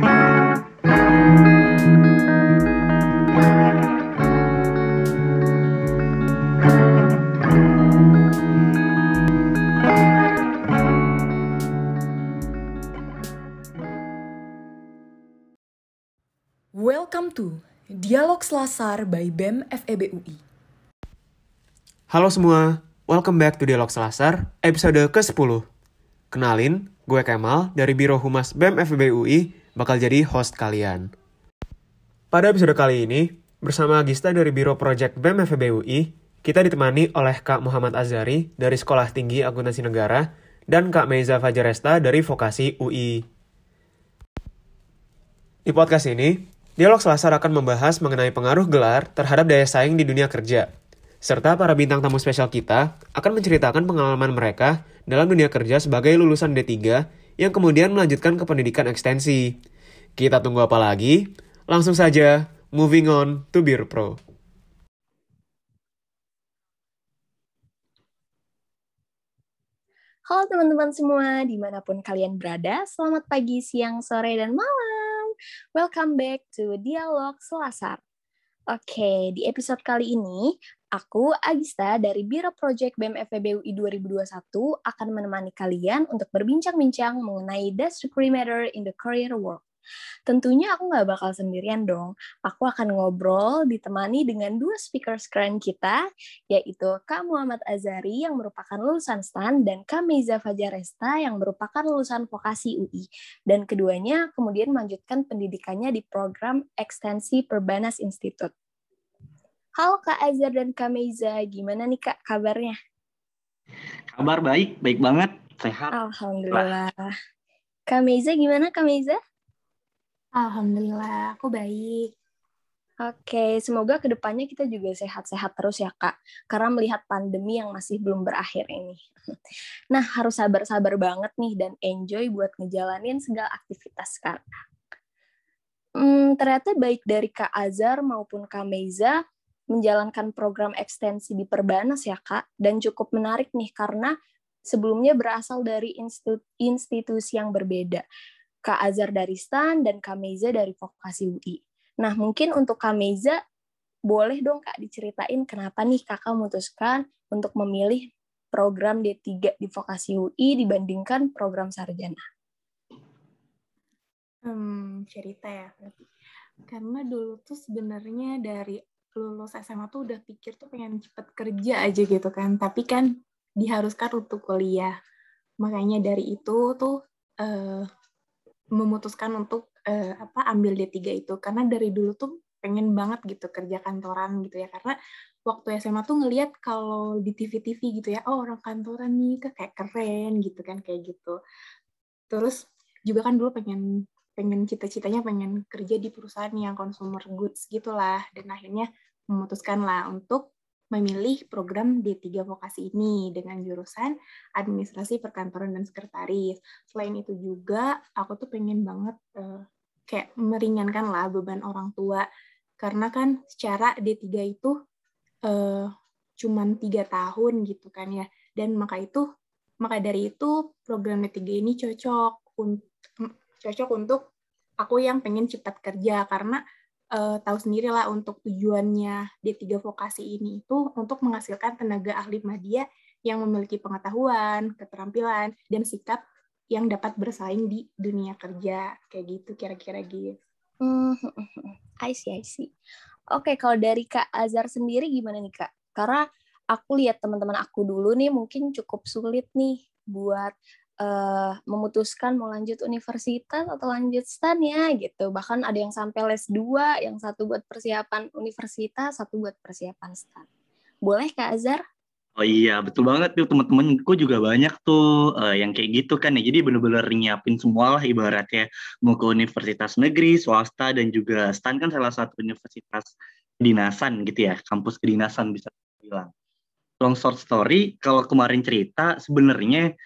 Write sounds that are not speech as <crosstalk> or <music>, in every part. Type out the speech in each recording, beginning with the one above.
Welcome to Dialog Selasar by BEM FEB UI. Halo semua, welcome back to Dialog Selasar, episode ke-10. Kenalin, gue Kemal dari Biro Humas BEM FEB UI, bakal jadi host kalian. Pada episode kali ini, bersama Gista dari Biro Project BEM FEB UI, kita ditemani oleh Kak Muhammad Azari dari Sekolah Tinggi Akuntansi Negara dan Kak Meiza Fajaresta dari Vokasi UI. Di podcast ini, Dialog Selasar akan membahas mengenai pengaruh gelar terhadap daya saing di dunia kerja, serta para bintang tamu spesial kita akan menceritakan pengalaman mereka dalam dunia kerja sebagai lulusan D3 yang kemudian melanjutkan ke pendidikan ekstensi. Kita tunggu apa lagi? Langsung saja, moving on to Beer Pro. Halo teman-teman semua, di mana pun kalian berada, selamat pagi, siang, sore, dan malam. Welcome back to Dialog Selasar. Oke, di episode kali ini, aku, Agista, dari Biro Project BEM FEB UI 2021, akan menemani kalian untuk berbincang-bincang mengenai Discovery Matter in the Career World. Tentunya aku nggak bakal sendirian dong. Aku akan ngobrol ditemani dengan dua speaker keren kita, yaitu Kak Muhammad Azari yang merupakan lulusan STAN dan Kak Meiza Fajaresta yang merupakan lulusan vokasi UI. Dan keduanya kemudian melanjutkan pendidikannya di program ekstensi Perbanas Institute. Halo Kak Azhar dan Kak Meiza, gimana nih Kak kabarnya? Kabar baik, baik banget, sehat. Alhamdulillah. Kak Meiza gimana Kak Meiza? Alhamdulillah, aku baik. Oke, semoga ke depannya kita juga sehat-sehat terus ya Kak, karena melihat pandemi yang masih belum berakhir ini. <laughs> Nah, harus sabar-sabar banget nih dan enjoy buat ngejalanin segala aktivitas sekarang. Hmm, ternyata baik dari Kak Azhar maupun Kak Meiza menjalankan program ekstensi di Perbanas ya Kak, dan cukup menarik nih karena sebelumnya berasal dari institusi yang berbeda. Kak Azhar dari STAN, dan Kak Meiza dari Vokasi UI. Nah, mungkin untuk Kak Meiza, boleh dong Kak diceritain kenapa nih Kakak memutuskan untuk memilih program D3 di Vokasi UI dibandingkan program sarjana? Hmm, cerita ya. Karena dulu tuh sebenarnya dari lulus SMA tuh udah pikir tuh pengen cepet kerja aja gitu kan. Tapi kan diharuskan untuk kuliah. Makanya dari itu tuh uh, memutuskan untuk uh, apa ambil D3 itu. Karena dari dulu tuh pengen banget gitu kerja kantoran gitu ya. Karena waktu SMA tuh ngelihat kalau di TV-TV gitu ya oh orang kantoran nih kayak keren gitu kan kayak gitu. Terus juga kan dulu pengen pengen cita-citanya pengen kerja di perusahaan yang consumer goods gitulah. Dan akhirnya memutuskan lah untuk memilih program D3 vokasi ini dengan jurusan administrasi perkantoran dan sekretaris. Selain itu juga aku tuh pengen banget uh, kayak meringankan lah beban orang tua. Karena kan secara D3 itu uh, cuman tiga tahun gitu kan ya. Dan maka itu maka dari itu program D3 ini cocok untuk cocok untuk aku yang pengen cepat kerja. Karena uh, tahu sendiri lah untuk tujuannya D3 vokasi ini itu untuk menghasilkan tenaga ahli media yang memiliki pengetahuan, keterampilan, dan sikap yang dapat bersaing di dunia kerja. Kayak gitu kira-kira gitu. Hmm, I see, I see. Oke, kalau dari Kak Azhar sendiri gimana nih Kak? Karena aku lihat teman-teman aku dulu nih mungkin cukup sulit nih buat uh, memutuskan mau lanjut universitas atau lanjut stan ya gitu. Bahkan ada yang sampai les dua, yang satu buat persiapan universitas, satu buat persiapan stan. Boleh Kak Azhar? Oh iya, betul banget tuh teman-temanku juga banyak tuh uh, yang kayak gitu kan ya. Jadi bener-bener nyiapin semua lah ibaratnya mau ke universitas negeri, swasta dan juga STAN kan salah satu universitas kedinasan gitu ya, kampus kedinasan bisa bilang. Long short story, kalau kemarin cerita sebenarnya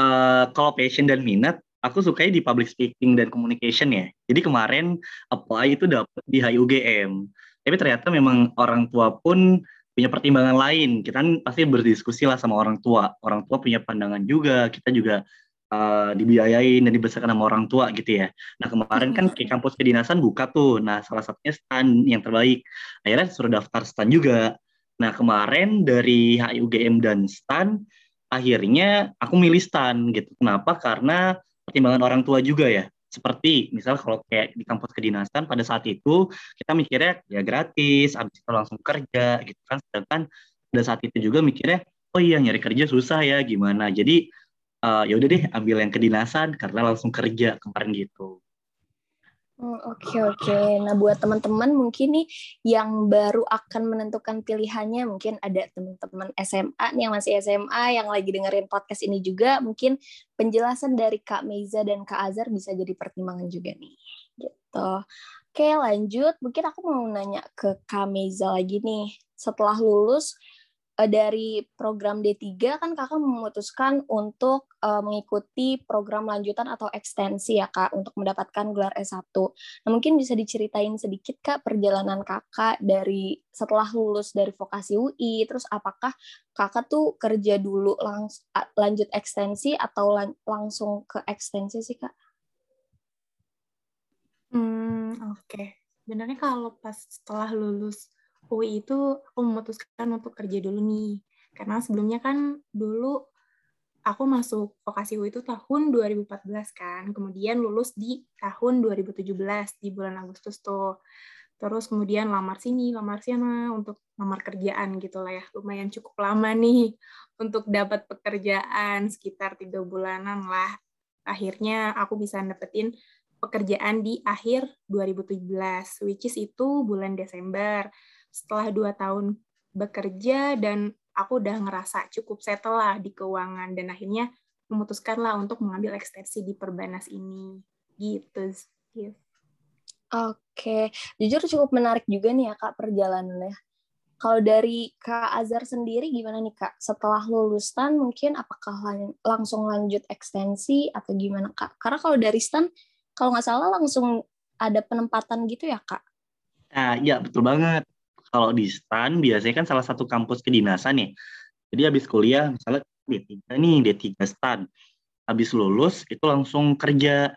uh, kalau passion dan minat, aku sukanya di public speaking dan communication ya. Jadi kemarin apply itu dapet di HUGM. Tapi ternyata memang orang tua pun punya pertimbangan lain. Kita kan pasti berdiskusi lah sama orang tua. Orang tua punya pandangan juga. Kita juga uh, dibiayain dan dibesarkan sama orang tua gitu ya. Nah kemarin kan kayak kampus kedinasan buka tuh, nah salah satunya stan yang terbaik. Akhirnya suruh daftar stan juga. Nah kemarin dari HIUGM dan stan, akhirnya aku milih stan gitu. Kenapa? Karena pertimbangan orang tua juga ya. Seperti misal kalau kayak di kampus kedinasan pada saat itu kita mikirnya ya gratis, habis itu langsung kerja gitu kan. Sedangkan pada saat itu juga mikirnya oh iya nyari kerja susah ya gimana. Jadi uh, ya udah deh ambil yang kedinasan karena langsung kerja kemarin gitu. Oh, oke okay, oke. Okay. Nah buat teman-teman mungkin nih yang baru akan menentukan pilihannya, mungkin ada teman-teman SMA nih yang masih SMA yang lagi dengerin podcast ini juga, mungkin penjelasan dari Kak Meiza dan Kak Azhar bisa jadi pertimbangan juga nih. Gitu. Oke lanjut, mungkin aku mau nanya ke Kak Meiza lagi nih. Setelah lulus, dari program D3 kan kakak memutuskan untuk uh, mengikuti program lanjutan atau ekstensi ya kak untuk mendapatkan gelar S1. Nah mungkin bisa diceritain sedikit kak perjalanan kakak dari setelah lulus dari vokasi UI, terus apakah kakak tuh kerja dulu langs lanjut ekstensi atau lang langsung ke ekstensi sih kak? Hmm oke. Okay. Sebenarnya kalau pas setelah lulus UI itu aku memutuskan untuk kerja dulu nih. Karena sebelumnya kan dulu aku masuk vokasi UI itu tahun 2014 kan. Kemudian lulus di tahun 2017 di bulan Agustus tuh. Terus kemudian lamar sini, lamar sana untuk lamar kerjaan gitu lah ya. Lumayan cukup lama nih untuk dapat pekerjaan sekitar tiga bulanan lah. Akhirnya aku bisa dapetin pekerjaan di akhir 2017, which is itu bulan Desember setelah dua tahun bekerja dan aku udah ngerasa cukup settle lah di keuangan dan akhirnya memutuskanlah untuk mengambil ekstensi di Perbanas ini gitu. gitu. Oke, jujur cukup menarik juga nih ya kak perjalanannya. Kalau dari Kak Azhar sendiri gimana nih Kak? Setelah lulus STAN mungkin apakah lang langsung lanjut ekstensi atau gimana Kak? Karena kalau dari STAN, kalau nggak salah langsung ada penempatan gitu ya Kak? Nah, ya betul banget kalau di STAN biasanya kan salah satu kampus kedinasan ya. Jadi habis kuliah misalnya D3 nih, D3 STAN. Habis lulus itu langsung kerja.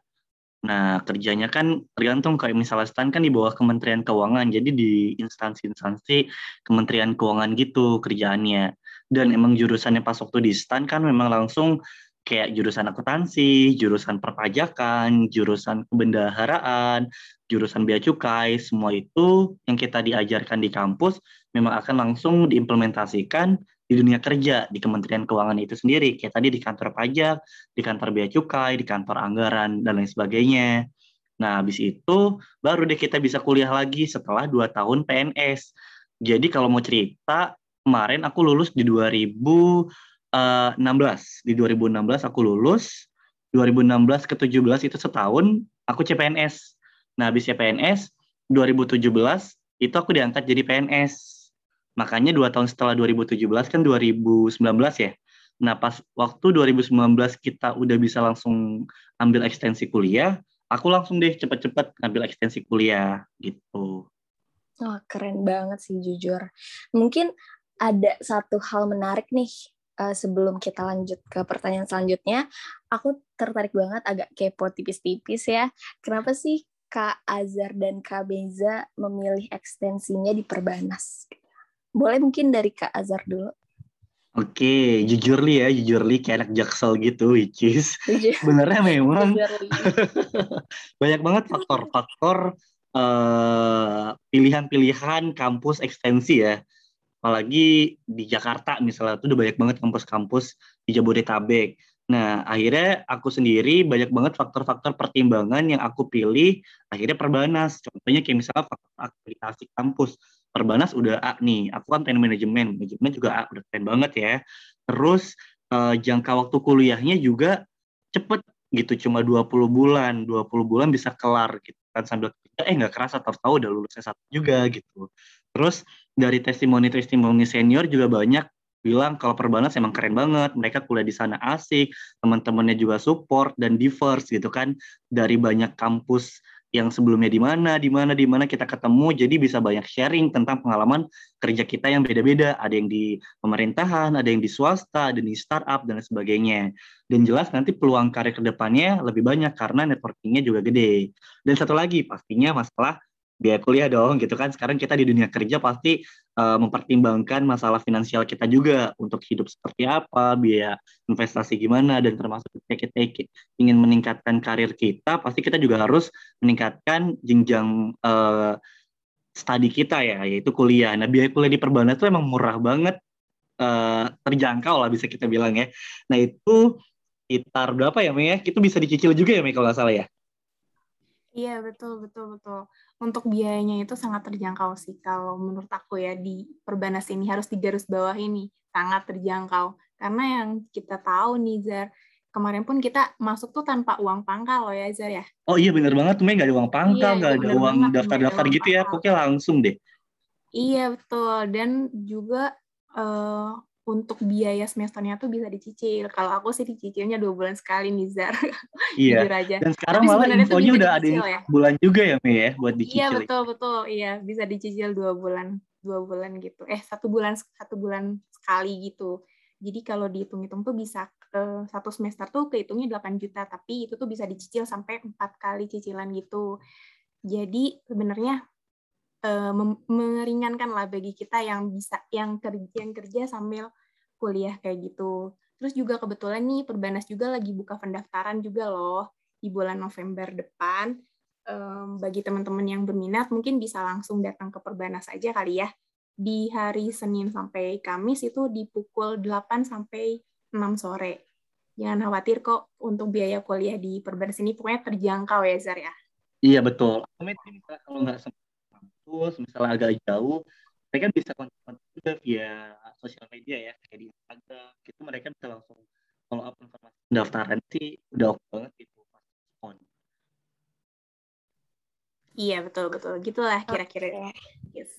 Nah, kerjanya kan tergantung kayak misalnya STAN kan di bawah Kementerian Keuangan. Jadi di instansi-instansi Kementerian Keuangan gitu kerjaannya. Dan emang jurusannya pas waktu di STAN kan memang langsung kayak jurusan akuntansi, jurusan perpajakan, jurusan kebendaharaan, jurusan bea cukai, semua itu yang kita diajarkan di kampus memang akan langsung diimplementasikan di dunia kerja di Kementerian Keuangan itu sendiri. Kayak tadi di kantor pajak, di kantor bea cukai, di kantor anggaran dan lain sebagainya. Nah, habis itu baru deh kita bisa kuliah lagi setelah dua tahun PNS. Jadi kalau mau cerita, kemarin aku lulus di 2016. Eh, di 2016 aku lulus, 2016 ke 17 itu setahun, aku CPNS. Nah, habis CPNS 2017 itu aku diangkat jadi PNS. Makanya dua tahun setelah 2017 kan 2019 ya. Nah, pas waktu 2019 kita udah bisa langsung ambil ekstensi kuliah, aku langsung deh cepet-cepet ngambil ekstensi kuliah gitu. Wah, keren banget sih jujur. Mungkin ada satu hal menarik nih uh, sebelum kita lanjut ke pertanyaan selanjutnya. Aku tertarik banget agak kepo tipis-tipis ya. Kenapa sih Kak Azhar dan Kak Beza memilih ekstensinya di Perbanas. Boleh mungkin dari Kak Azhar dulu. Oke, jujur li ya, jujur li kayak anak jaksel gitu, which is sebenarnya memang <laughs> banyak banget faktor-faktor uh, pilihan-pilihan kampus ekstensi ya. Apalagi di Jakarta misalnya, itu udah banyak banget kampus-kampus di Jabodetabek. Nah, akhirnya aku sendiri banyak banget faktor-faktor pertimbangan yang aku pilih akhirnya perbanas. Contohnya kayak misalnya faktor akreditasi kampus. Perbanas udah A nih, aku kan teknik manajemen, manajemen juga A, udah keren banget ya. Terus uh, jangka waktu kuliahnya juga cepet gitu, cuma 20 bulan. 20 bulan bisa kelar gitu kan sambil kerja, eh nggak kerasa tahu-tahu udah lulus S1 juga gitu. Terus dari testimoni-testimoni senior juga banyak bilang kalau Perbanas emang keren banget, mereka kuliah di sana asik, teman-temannya juga support dan diverse gitu kan dari banyak kampus yang sebelumnya di mana, di mana, di mana kita ketemu, jadi bisa banyak sharing tentang pengalaman kerja kita yang beda-beda. Ada yang di pemerintahan, ada yang di swasta, ada yang di startup dan sebagainya. Dan jelas nanti peluang karir ke depannya lebih banyak karena networkingnya juga gede. Dan satu lagi pastinya masalah biaya kuliah dong gitu kan. Sekarang kita di dunia kerja pasti uh, mempertimbangkan masalah finansial kita juga untuk hidup seperti apa biaya investasi gimana dan termasuk ketika kita ingin meningkatkan karir kita pasti kita juga harus meningkatkan jenjang uh, studi kita ya yaitu kuliah. Nah biaya kuliah di perbanas itu emang murah banget uh, terjangkau lah bisa kita bilang ya. Nah itu sekitar berapa ya Mei ya? Itu bisa dicicil juga ya Mei kalau nggak salah ya? Iya betul betul betul untuk biayanya itu sangat terjangkau sih kalau menurut aku ya di perbanas ini harus digaris bawah ini sangat terjangkau. Karena yang kita tahu nih Zar kemarin pun kita masuk tuh tanpa uang pangkal loh ya Zar ya? Oh iya bener banget. Tuh nggak ada uang pangkal iya, nggak iya, ada uang daftar-daftar gitu ya. pokoknya langsung deh. Iya betul. Dan juga uh, untuk biaya semesternya tuh bisa dicicil. Kalau aku sih dicicilnya dua bulan sekali nih Zar. <laughs> Iya. aja. Dan sekarang Tapi malah infonya udah ada ya. bulan juga ya Mei ya buat dicicil. Iya betul betul. Iya bisa dicicil dua bulan dua bulan gitu. Eh satu bulan satu bulan sekali gitu. Jadi kalau dihitung-hitung tuh bisa uh, satu semester tuh kehitungnya 8 juta, tapi itu tuh bisa dicicil sampai empat kali cicilan gitu. Jadi sebenarnya uh, meringankan lah bagi kita yang bisa yang kerja yang kerja sambil kuliah kayak gitu. Terus juga kebetulan nih Perbanas juga lagi buka pendaftaran juga loh di bulan November depan. Um, bagi teman-teman yang berminat mungkin bisa langsung datang ke Perbanas aja kali ya. Di hari Senin sampai Kamis itu di pukul 8 sampai 6 sore. Jangan khawatir kok untuk biaya kuliah di Perbanas ini pokoknya terjangkau ya Zar ya. Iya betul. Kalau nggak kampus, misalnya agak jauh, mereka bisa kontak juga via sosial media ya, kayak di Instagram, gitu mereka bisa langsung follow up informasi pendaftaran sih udah oke banget gitu on. Iya betul betul gitulah kira-kira. Oke yes.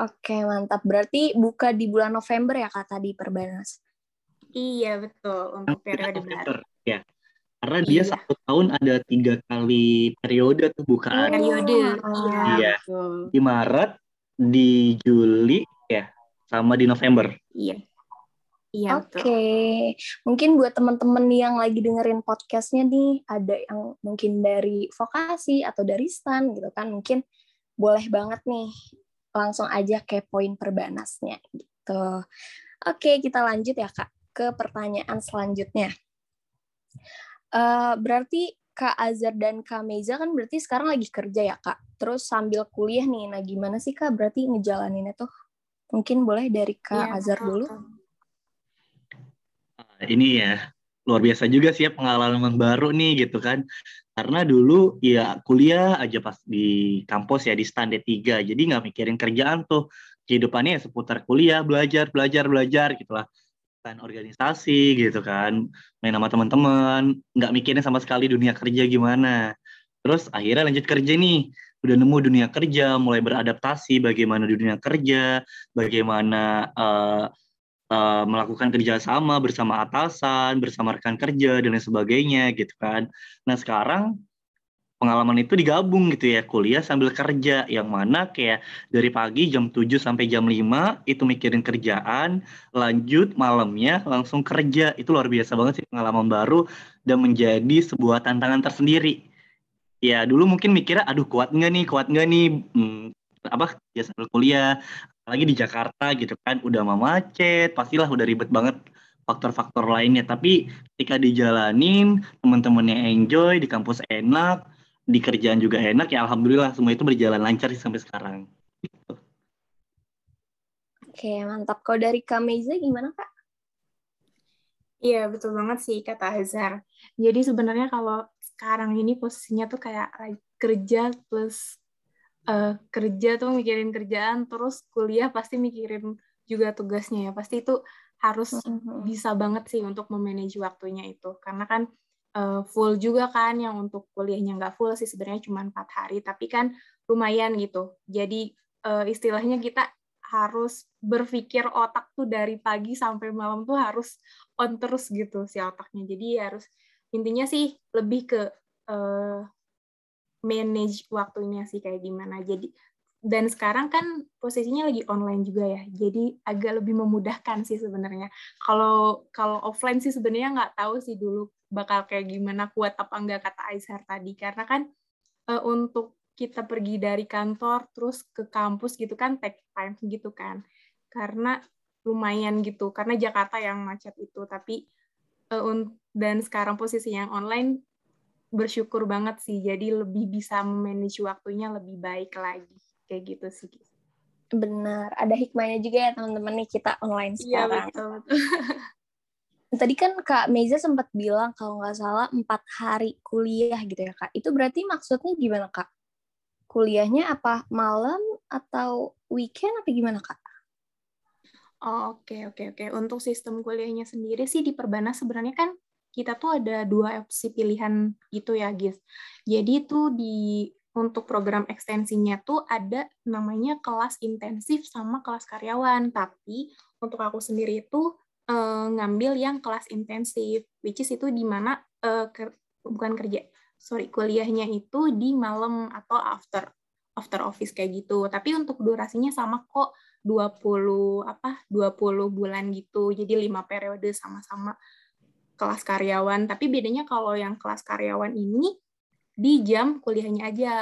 okay, mantap. Berarti buka di bulan November ya kata di Perbanas. Iya betul untuk periode baru. Ya karena dia iya. satu tahun ada tiga kali periode tuh bukaan. Periode, oh, iya. Di Maret, di Juli, ya, sama di November. Iya. Iya, Oke, okay. mungkin buat teman-teman yang lagi dengerin podcastnya nih, ada yang mungkin dari vokasi atau dari stan gitu kan, mungkin boleh banget nih langsung aja ke poin perbanasnya gitu. Oke, kita lanjut ya kak ke pertanyaan selanjutnya. Uh, berarti Kak Azhar dan Kak Meza kan berarti sekarang lagi kerja ya Kak. Terus sambil kuliah nih, nah gimana sih Kak berarti ngejalaninnya tuh? Mungkin boleh dari Kak ya, Azhar dulu. Ini ya, luar biasa juga sih ya pengalaman baru nih gitu kan. Karena dulu ya kuliah aja pas di kampus ya di standar 3, jadi nggak mikirin kerjaan tuh. Kehidupannya ya seputar kuliah, belajar, belajar, belajar gitu lah kan organisasi gitu kan. Main sama teman-teman nggak mikirin sama sekali dunia kerja gimana. Terus akhirnya lanjut kerja nih. Udah nemu dunia kerja mulai beradaptasi bagaimana dunia kerja bagaimana uh, uh, melakukan kerjasama bersama atasan bersama rekan kerja dan lain sebagainya gitu kan. Nah sekarang pengalaman itu digabung gitu ya kuliah sambil kerja. Yang mana kayak dari pagi jam 7 sampai jam 5 itu mikirin kerjaan lanjut malamnya langsung kerja. Itu luar biasa banget sih pengalaman baru dan menjadi sebuah tantangan tersendiri. Ya dulu mungkin mikirnya aduh kuat nggak nih kuat nggak nih? Hmm, apa ya sambil kuliah. Lagi di Jakarta gitu kan udah mau macet pastilah udah ribet banget faktor-faktor lainnya. Tapi ketika dijalanin teman-temannya enjoy di kampus enak di kerjaan juga enak ya alhamdulillah semua itu berjalan lancar sampai sekarang. Oke mantap. Kalau dari Kameza gimana kak? Iya betul banget sih kata Azhar. Jadi sebenarnya kalau sekarang ini posisinya tuh kayak kerja plus uh, kerja tuh mikirin kerjaan terus kuliah pasti mikirin juga tugasnya ya pasti itu harus mm -hmm. bisa banget sih untuk memanage waktunya itu karena kan uh, full juga kan yang untuk kuliahnya nggak full sih sebenarnya cuma empat hari tapi kan lumayan gitu jadi uh, istilahnya kita harus berpikir otak tuh dari pagi sampai malam tuh harus on terus gitu si otaknya jadi harus intinya sih lebih ke uh, manage waktunya sih kayak gimana. Jadi dan sekarang kan posisinya lagi online juga ya, jadi agak lebih memudahkan sih sebenarnya. Kalau kalau offline sih sebenarnya nggak tahu sih dulu bakal kayak gimana kuat apa enggak kata Aisyah tadi, karena kan uh, untuk kita pergi dari kantor terus ke kampus gitu kan take time gitu kan, karena lumayan gitu, karena Jakarta yang macet itu, tapi uh, dan sekarang posisi yang online bersyukur banget sih, jadi lebih bisa manage waktunya lebih baik lagi. Kayak gitu sih. Benar. Ada hikmahnya juga ya teman-teman nih kita online iya, sekarang. iya betul, betul. <laughs> tadi kan kak Meza sempat bilang kalau nggak salah empat hari kuliah gitu ya kak itu berarti maksudnya gimana kak kuliahnya apa malam atau weekend apa gimana kak Oh, oke, oke, oke. Untuk sistem kuliahnya sendiri sih di Perbanas sebenarnya kan kita tuh ada dua opsi pilihan gitu ya, Gis. Jadi itu di untuk program ekstensinya tuh ada namanya kelas intensif sama kelas karyawan. Tapi untuk aku sendiri itu uh, ngambil yang kelas intensif, which is itu di mana uh, ker bukan kerja, sorry kuliahnya itu di malam atau after after office kayak gitu. Tapi untuk durasinya sama kok 20 apa 20 bulan gitu. Jadi lima periode sama-sama kelas karyawan. Tapi bedanya kalau yang kelas karyawan ini di jam kuliahnya aja.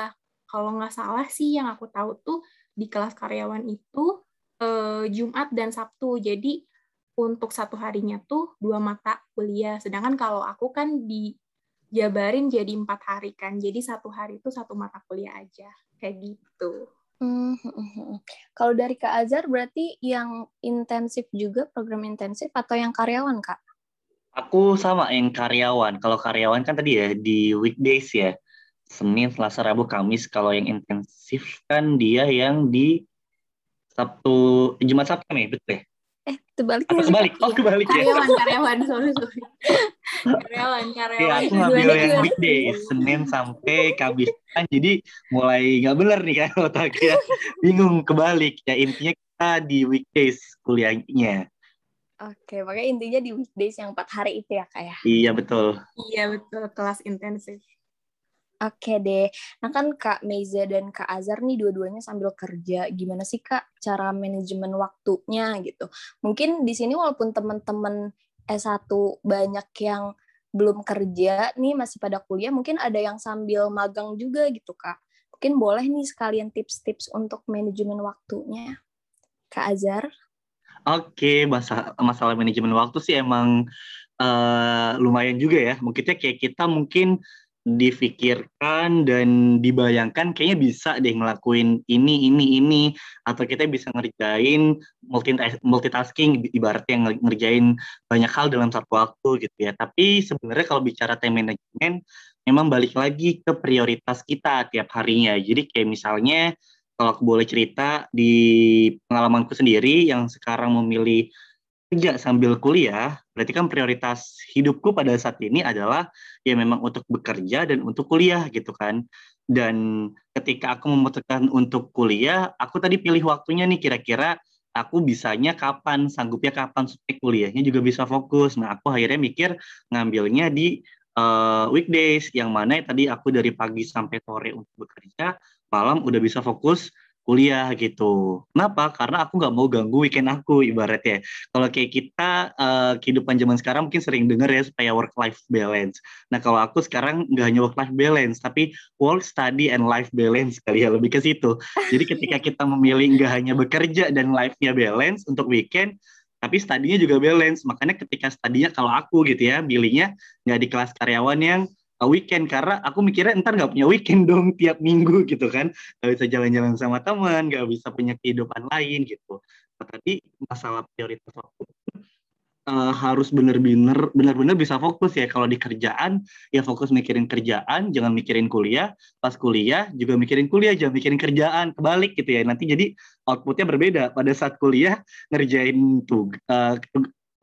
Kalau nggak salah sih yang aku tahu tuh di kelas karyawan itu eh, Jumat dan Sabtu. Jadi untuk satu harinya tuh dua mata kuliah. Sedangkan kalau aku kan dijabarin jadi empat hari kan. Jadi satu hari itu satu mata kuliah aja. Kayak gitu. Hmm, hmm. Kalau dari Kak Azhar berarti yang intensif juga program intensif atau yang karyawan Kak? Aku sama yang karyawan. Kalau karyawan kan tadi ya di weekdays ya. Senin, Selasa, Rabu, Kamis. Kalau yang intensif kan dia yang di Sabtu, Jumat, Sabtu nih, betul ya? Kebalik. Atau kebalik? Oh, iya. kebalik ya? Karyawan, karyawan, sorry, sorry. karyawan, karyawan. Iya, aku ngambil yang weekdays, Senin sampai Kamis. Kan jadi mulai nggak bener nih kan otaknya. Bingung, kebalik. Ya intinya kita di weekdays kuliahnya. Oke, makanya intinya di weekdays yang empat hari itu ya kak ya? Iya betul. Iya betul, kelas intensif. Oke deh. Nah kan Kak Meiza dan Kak Azhar nih dua-duanya sambil kerja. Gimana sih Kak cara manajemen waktunya gitu? Mungkin di sini walaupun teman-teman S1 banyak yang belum kerja nih masih pada kuliah, mungkin ada yang sambil magang juga gitu Kak. Mungkin boleh nih sekalian tips-tips untuk manajemen waktunya. Kak Azhar? Oke, masalah masalah manajemen waktu sih emang uh, lumayan juga ya. Mungkinnya kayak kita mungkin difikirkan dan dibayangkan kayaknya bisa deh ngelakuin ini ini ini. Atau kita bisa ngerjain multi multitasking ibaratnya ngerjain banyak hal dalam satu waktu gitu ya. Tapi sebenarnya kalau bicara time management memang balik lagi ke prioritas kita tiap harinya. Jadi kayak misalnya kalau aku boleh cerita di pengalamanku sendiri yang sekarang memilih kerja sambil kuliah, berarti kan prioritas hidupku pada saat ini adalah ya memang untuk bekerja dan untuk kuliah gitu kan. Dan ketika aku memutuskan untuk kuliah, aku tadi pilih waktunya nih kira-kira aku bisanya kapan, sanggupnya kapan supaya kuliahnya juga bisa fokus. Nah, aku akhirnya mikir ngambilnya di uh, weekdays yang mana tadi aku dari pagi sampai sore untuk bekerja, malam udah bisa fokus kuliah gitu. Kenapa? Karena aku nggak mau ganggu weekend aku ibaratnya. Kalau kayak kita uh, kehidupan zaman sekarang mungkin sering dengar ya supaya work life balance. Nah kalau aku sekarang nggak hanya work life balance tapi work study and life balance kali ya lebih ke situ. Jadi ketika kita memilih nggak hanya bekerja dan life-nya balance untuk weekend, tapi studinya juga balance. Makanya ketika studinya kalau aku gitu ya, pilihnya nggak di kelas karyawan yang weekend karena aku mikirnya ntar nggak punya weekend <laughs> dong tiap minggu gitu kan. Nggak bisa jalan-jalan sama teman nggak bisa punya kehidupan lain gitu. Tadi masalah prioritas waktu uh, harus benar-benar benar-benar bisa fokus ya. Kalau di kerjaan ya fokus mikirin kerjaan jangan mikirin kuliah. Pas kuliah juga mikirin kuliah jangan mikirin kerjaan. Kebalik gitu ya. Nanti jadi outputnya berbeda. Pada saat kuliah ngerjain tuh uh,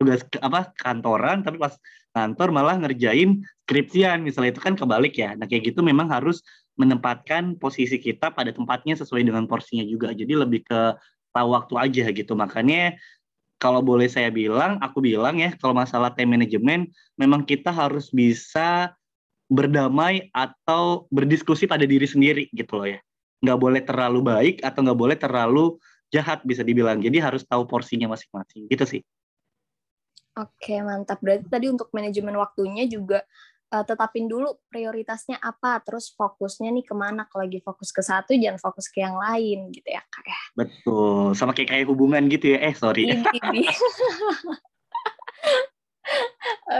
tugas apa kantoran tapi pas kantor malah ngerjain skripsian misalnya itu kan kebalik ya nah kayak gitu memang harus menempatkan posisi kita pada tempatnya sesuai dengan porsinya juga jadi lebih ke tahu waktu aja gitu makanya kalau boleh saya bilang aku bilang ya kalau masalah time management memang kita harus bisa berdamai atau berdiskusi pada diri sendiri gitu loh ya. Nggak boleh terlalu baik atau nggak boleh terlalu jahat bisa dibilang. Jadi harus tahu porsinya masing-masing gitu sih. Oke, mantap. Berarti tadi untuk manajemen waktunya juga uh, tetapin dulu prioritasnya apa, terus fokusnya nih ke mana. Kalau lagi fokus ke satu, jangan fokus ke yang lain gitu ya, Kak ya. Betul, sama kayak kayak hubungan gitu ya. Eh, sorry. <laughs>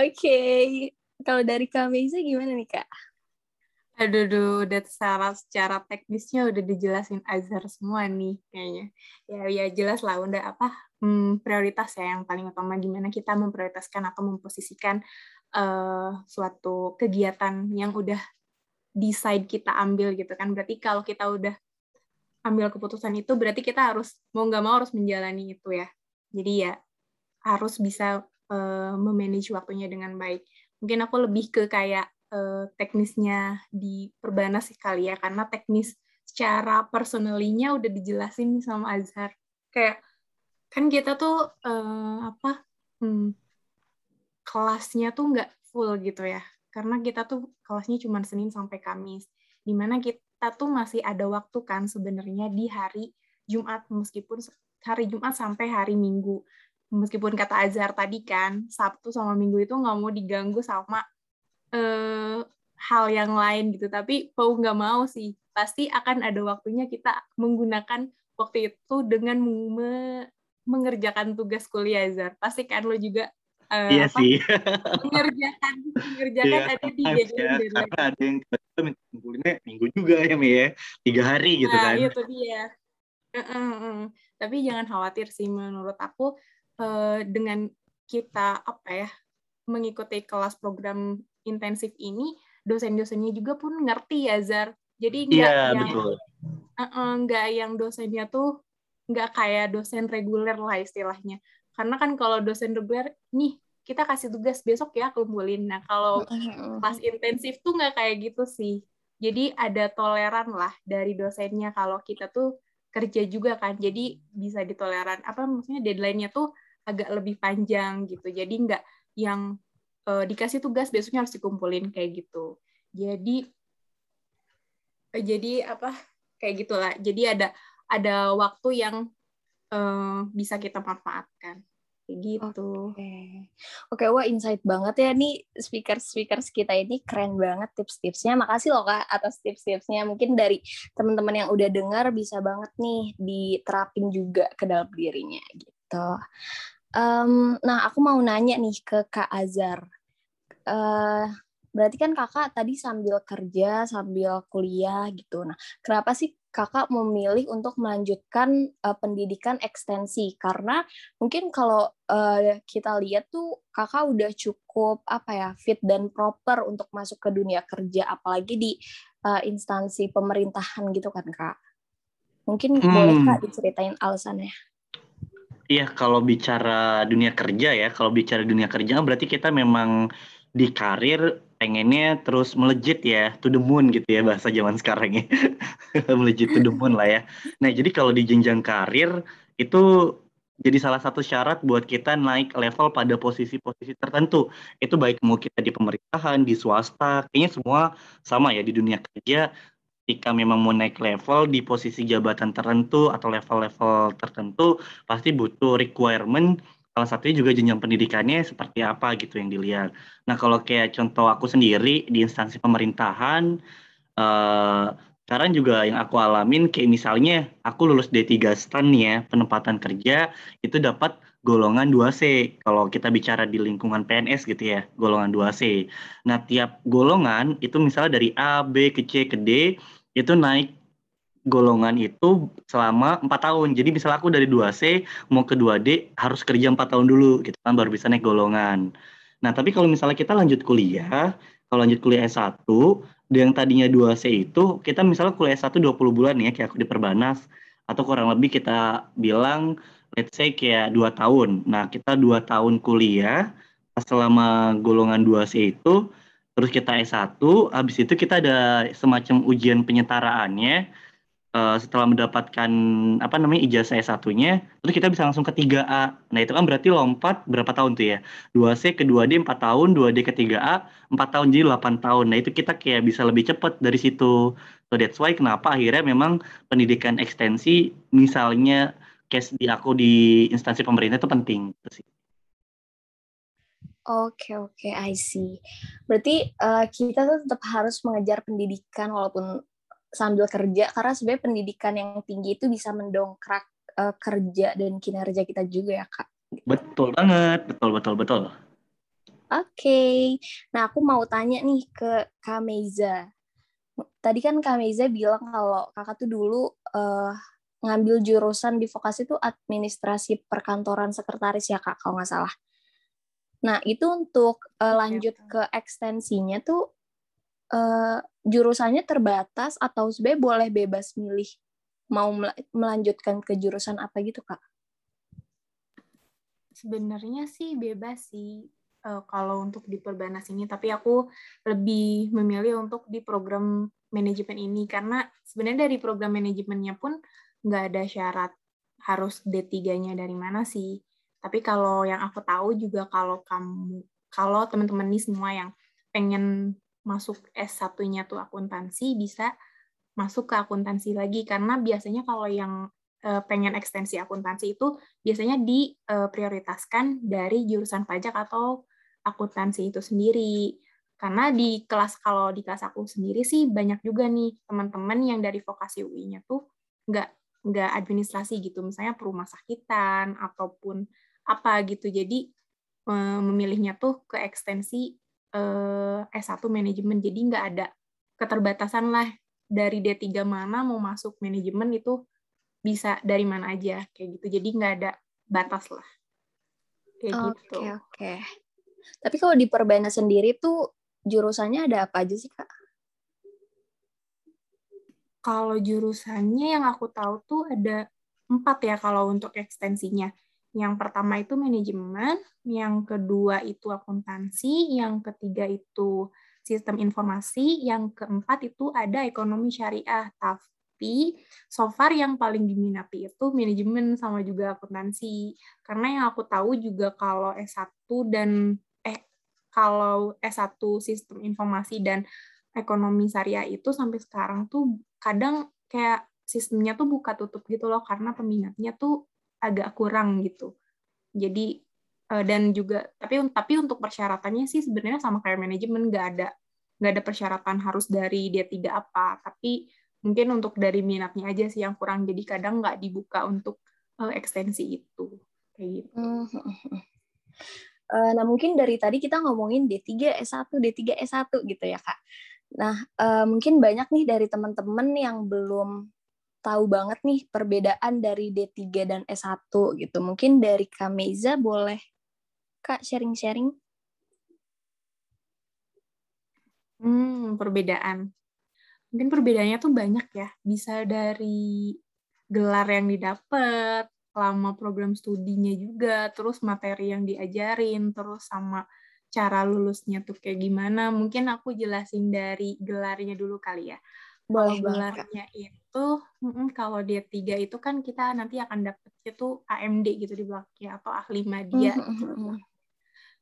Oke, kalau dari Kak Meiza gimana nih Kak? Aduh, duh, udah secara, secara teknisnya udah dijelasin Azhar semua nih kayaknya. Ya, ya jelas lah udah apa hmm, prioritas ya yang paling utama gimana kita memprioritaskan atau memposisikan uh, suatu kegiatan yang udah decide kita ambil gitu kan. Berarti kalau kita udah ambil keputusan itu berarti kita harus mau nggak mau harus menjalani itu ya. Jadi ya harus bisa uh, memanage waktunya dengan baik. Mungkin aku lebih ke kayak uh, teknisnya di Perbanas kali ya karena teknis secara personalinya udah dijelasin sama Azhar. Kayak kan kita tuh uh, apa hmm, kelasnya tuh nggak full gitu ya. Karena kita tuh kelasnya cuma Senin sampai Kamis. Di mana kita tuh masih ada waktu kan sebenarnya di hari Jumat meskipun hari Jumat sampai hari Minggu. Meskipun kata Azhar tadi kan Sabtu sama Minggu itu nggak mau diganggu sama uh, hal yang lain gitu. Tapi mau nggak mau sih pasti akan ada waktunya kita menggunakan waktu itu dengan me mengerjakan tugas kuliah Zar. Pasti kan lo juga uh, iya apa, sih. mengerjakan mengerjakan iya, ada di deadline ya, karena ada yang kita minta kumpulinnya minggu juga ya Mi ya. Tiga hari gitu nah, kan. itu dia. Uh, uh, uh. tapi jangan khawatir sih menurut aku uh, dengan kita apa ya mengikuti kelas program intensif ini dosen-dosennya juga pun ngerti ya Zar jadi nggak yeah, yang nggak uh -uh, yang dosennya tuh nggak kayak dosen reguler lah istilahnya. Karena kan kalau dosen reguler nih kita kasih tugas besok ya kumpulin. Nah kalau pas intensif tuh nggak kayak gitu sih. Jadi ada toleran lah dari dosennya kalau kita tuh kerja juga kan. Jadi bisa ditoleran apa maksudnya deadline-nya tuh agak lebih panjang gitu. Jadi nggak yang uh, dikasih tugas besoknya harus dikumpulin kayak gitu jadi uh, jadi apa kayak gitulah jadi ada ada waktu yang uh, bisa kita manfaatkan kayak gitu. Oke, okay. wah insight banget ya nih speaker speaker kita ini keren banget tips-tipsnya. Makasih loh kak atas tips-tipsnya. Mungkin dari teman-teman yang udah dengar bisa banget nih diterapin juga ke dalam dirinya gitu. Um, nah, aku mau nanya nih ke Kak Azhar. Uh, berarti kan kakak tadi sambil kerja, sambil kuliah gitu. Nah, kenapa sih kakak memilih untuk melanjutkan uh, pendidikan ekstensi? Karena mungkin kalau uh, kita lihat tuh kakak udah cukup apa ya fit dan proper untuk masuk ke dunia kerja, apalagi di uh, instansi pemerintahan gitu kan kak. Mungkin hmm. boleh kak diceritain alasannya? Iya, kalau bicara dunia kerja ya, kalau bicara dunia kerja berarti kita memang di karir pengennya terus melejit ya, to the moon gitu ya bahasa zaman sekarang ya. <laughs> melejit to the moon lah ya. Nah, jadi kalau di jenjang karir itu jadi salah satu syarat buat kita naik level pada posisi-posisi tertentu. Itu baik mau kita di pemerintahan, di swasta, kayaknya semua sama ya di dunia kerja ketika memang mau naik level di posisi jabatan tertentu atau level-level tertentu pasti butuh requirement salah satunya juga jenjang pendidikannya seperti apa gitu yang dilihat. Nah kalau kayak contoh aku sendiri di instansi pemerintahan uh, sekarang juga yang aku alamin kayak misalnya aku lulus D3 STAN ya penempatan kerja itu dapat golongan 2C kalau kita bicara di lingkungan PNS gitu ya golongan 2C nah tiap golongan itu misalnya dari A B ke C ke D itu naik golongan itu selama empat tahun jadi misalnya aku dari 2C mau ke 2D harus kerja empat tahun dulu gitu kan baru bisa naik golongan nah tapi kalau misalnya kita lanjut kuliah kalau lanjut kuliah S1 yang tadinya 2C itu kita misalnya kuliah S1 20 bulan ya kayak aku di Perbanas atau kurang lebih kita bilang let's say kayak dua tahun. Nah, kita dua tahun kuliah selama golongan 2C itu, terus kita S1, habis itu kita ada semacam ujian penyetaraannya. uh, setelah mendapatkan apa namanya ijazah S1-nya, terus kita bisa langsung ke 3A. Nah, itu kan berarti lompat berapa tahun tuh ya? 2C ke 2D 4 tahun, 2D ke 3A 4 tahun jadi 8 tahun. Nah, itu kita kayak bisa lebih cepat dari situ. So that's why kenapa akhirnya memang pendidikan ekstensi misalnya case di aku di instansi pemerintah itu penting gitu sih. Oke oke, I see. Berarti uh, kita tuh tetap harus mengejar pendidikan walaupun sambil kerja karena sebenarnya pendidikan yang tinggi itu bisa mendongkrak uh, kerja dan kinerja kita juga ya kak. Betul banget, betul betul betul. Oke, okay. nah aku mau tanya nih ke Kameza. Tadi kan Kameza bilang kalau kakak tuh dulu uh, ngambil jurusan di vokasi tuh administrasi perkantoran sekretaris ya kak, kalau nggak salah. Nah itu untuk uh, lanjut ke ekstensinya tuh uh, jurusannya terbatas atau sebenarnya boleh bebas milih mau melanjutkan ke jurusan apa gitu kak? Sebenarnya sih bebas sih uh, kalau untuk di perbanas ini, tapi aku lebih memilih untuk di program manajemen ini karena sebenarnya dari program manajemennya pun nggak ada syarat harus D3-nya dari mana sih. Tapi kalau yang aku tahu juga kalau kamu kalau teman-teman ini semua yang pengen masuk S1-nya tuh akuntansi bisa masuk ke akuntansi lagi karena biasanya kalau yang uh, pengen ekstensi akuntansi itu biasanya diprioritaskan dari jurusan pajak atau akuntansi itu sendiri. Karena di kelas kalau di kelas aku sendiri sih banyak juga nih teman-teman yang dari vokasi UI-nya tuh nggak nggak administrasi gitu, misalnya perumah sakitan ataupun apa gitu. Jadi memilihnya tuh ke ekstensi eh, S1 manajemen. Jadi nggak ada keterbatasan lah dari D3 mana mau masuk manajemen itu bisa dari mana aja kayak gitu. Jadi nggak ada batas lah. Kayak okay, gitu. Oke, oke. Tapi kalau di Perbana sendiri tuh jurusannya ada apa aja sih, Kak? Kalau jurusannya yang aku tahu tuh ada empat ya kalau untuk ekstensinya. Yang pertama itu manajemen, yang kedua itu akuntansi, yang ketiga itu sistem informasi, yang keempat itu ada ekonomi syariah. Tapi so far yang paling diminati itu manajemen sama juga akuntansi. Karena yang aku tahu juga kalau S1 dan eh kalau S1 sistem informasi dan ekonomi syariah itu sampai sekarang tuh kadang kayak sistemnya tuh buka tutup gitu loh karena peminatnya tuh agak kurang gitu. Jadi uh, dan juga tapi tapi untuk persyaratannya sih sebenarnya sama kayak manajemen nggak ada nggak ada persyaratan harus dari dia tidak apa tapi mungkin untuk dari minatnya aja sih yang kurang jadi kadang nggak dibuka untuk uh, ekstensi itu kayak gitu. Uh, nah mungkin dari tadi kita ngomongin D3 S1 D3 S1 gitu ya kak. Nah uh, mungkin banyak nih dari teman-teman yang belum tahu banget nih perbedaan dari D3 dan S1 gitu. Mungkin dari Kameza boleh Kak sharing-sharing? Hmm, perbedaan. Mungkin perbedaannya tuh banyak ya. Bisa dari gelar yang didapat, lama program studinya juga, terus materi yang diajarin, terus sama cara lulusnya tuh kayak gimana. Mungkin aku jelasin dari gelarnya dulu kali ya. Boleh kalau gelarnya itu mm, kalau dia tiga itu kan kita nanti akan dapetnya tuh AMD gitu di belakangnya atau ahli media mm-hmm. gitu.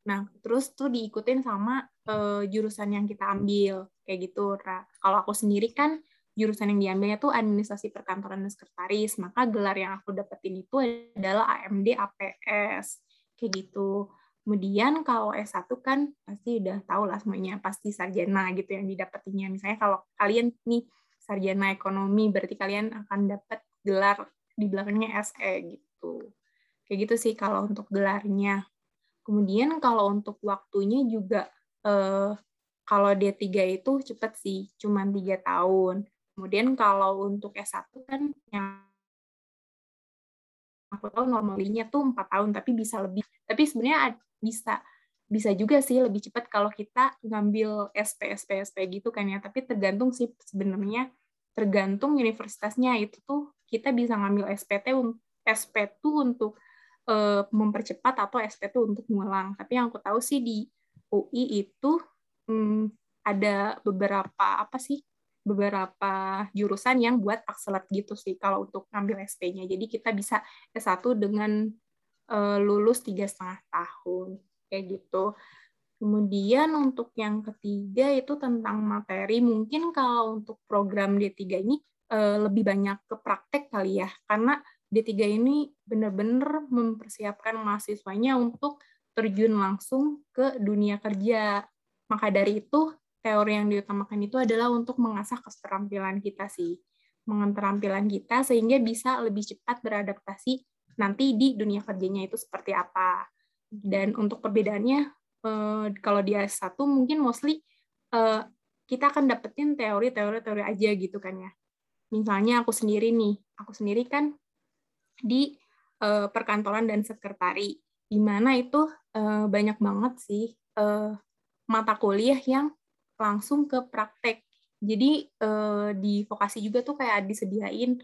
Nah, terus tuh diikutin sama uh, jurusan yang kita ambil kayak gitu. Nah, kalau aku sendiri kan jurusan yang diambilnya tuh administrasi perkantoran dan sekretaris, maka gelar yang aku dapetin itu adalah AMD APS kayak gitu. Kemudian kalau S1 kan pasti udah tahu lah semuanya, pasti sarjana gitu yang didapetinnya. Misalnya kalau kalian nih sarjana ekonomi, berarti kalian akan dapat gelar di belakangnya SE gitu. Kayak gitu sih kalau untuk gelarnya. Kemudian kalau untuk waktunya juga eh, kalau D3 itu cepat sih, cuma tiga tahun. Kemudian kalau untuk S1 kan yang aku tahu normalinya tuh empat tahun, tapi bisa lebih. Tapi sebenarnya bisa bisa juga sih lebih cepat kalau kita ngambil SP SP SP gitu kan ya. Tapi tergantung sih sebenarnya tergantung universitasnya. Itu tuh kita bisa ngambil SPT SP tuh untuk uh, mempercepat atau SP tuh untuk ngulang. Tapi yang aku tahu sih di UI itu hmm, ada beberapa apa sih beberapa jurusan yang buat akselat gitu sih kalau untuk ngambil SP-nya. Jadi kita bisa S1 dengan uh, lulus tiga setengah tahun kayak gitu. Kemudian untuk yang ketiga itu tentang materi. Mungkin kalau untuk program D3 ini uh, lebih banyak ke praktek kali ya. Karena D3 ini benar-benar mempersiapkan mahasiswanya untuk terjun langsung ke dunia kerja. Maka dari itu, teori yang diutamakan itu adalah untuk mengasah keterampilan kita sih. Mengeterampilan kita sehingga bisa lebih cepat beradaptasi nanti di dunia kerjanya itu seperti apa. Dan untuk perbedaannya uh, kalau di S1 mungkin mostly uh, kita akan dapetin teori-teori-teori aja gitu kan ya. Misalnya aku sendiri nih, aku sendiri kan di uh, perkantoran dan sekretari, di mana itu uh, banyak banget sih uh, mata kuliah yang langsung ke praktek. Jadi uh, di vokasi juga tuh kayak disediain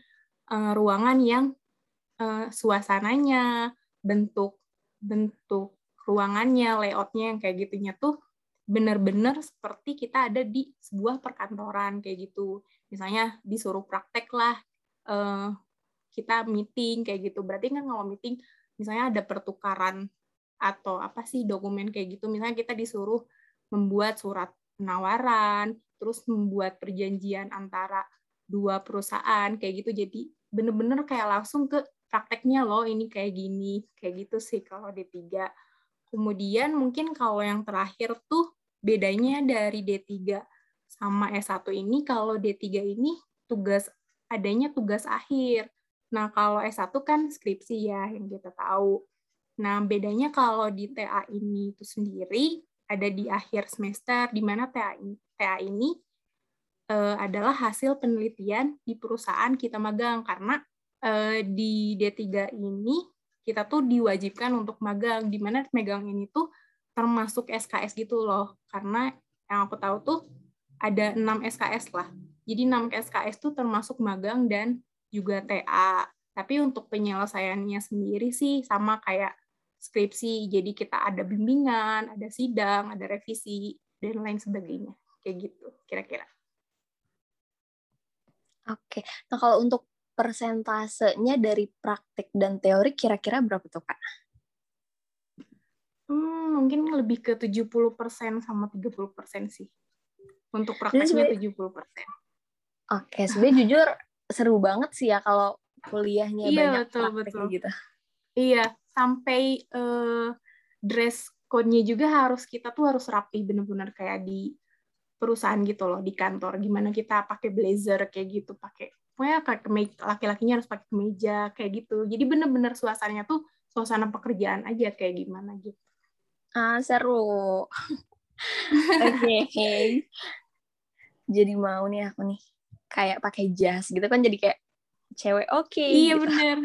uh, ruangan yang uh, suasananya, bentuk bentuk ruangannya, layoutnya yang kayak gitunya tuh benar-benar seperti kita ada di sebuah perkantoran kayak gitu. Misalnya disuruh praktek lah, uh, kita meeting kayak gitu. Berarti kan kalau meeting, misalnya ada pertukaran atau apa sih dokumen kayak gitu. Misalnya kita disuruh membuat surat penawaran, terus membuat perjanjian antara dua perusahaan kayak gitu. Jadi bener-bener kayak langsung ke prakteknya loh ini kayak gini kayak gitu sih kalau D3 Kemudian mungkin kalau yang terakhir tuh bedanya dari D3 sama S1 ini, kalau D3 ini tugas adanya tugas akhir. Nah, kalau S1 kan skripsi ya yang kita tahu. Nah, bedanya kalau di TA ini itu sendiri ada di akhir semester di mana TA ini, TA ini uh, adalah hasil penelitian di perusahaan kita magang karena uh, di D3 ini kita tuh diwajibkan untuk magang di mana megang ini tuh termasuk SKS gitu loh. Karena yang aku tahu tuh ada 6 SKS lah. Jadi 6 SKS tuh termasuk magang dan juga TA tapi untuk penyelesaiannya sendiri sih sama kayak skripsi. Jadi kita ada bimbingan ada sidang ada revisi dan lain sebagainya. Kayak gitu kira-kira. Oke, nah kalau untuk persentasenya dari praktik dan teori kira-kira berapa tuh, Kak? Hmm, mungkin lebih ke 70% sama 30% sih. Untuk prakteknya 70%. Oke, sebenarnya <laughs> jujur seru banget sih ya kalau kuliahnya iya, banyak betul, betul. gitu. Iya, sampai uh, dress code-nya juga harus kita tuh harus rapi bener-bener kayak di perusahaan gitu loh, di kantor. Gimana kita pakai blazer kayak gitu, pakai pokoknya laki-lakinya harus pakai kemeja kayak gitu. Jadi bener-bener suasananya tuh suasana pekerjaan aja kayak gimana gitu. Ah seru. <laughs> Oke. Okay. jadi mau nih aku nih kayak pakai jas gitu kan jadi kayak cewek oke okay, iya gitu. bener.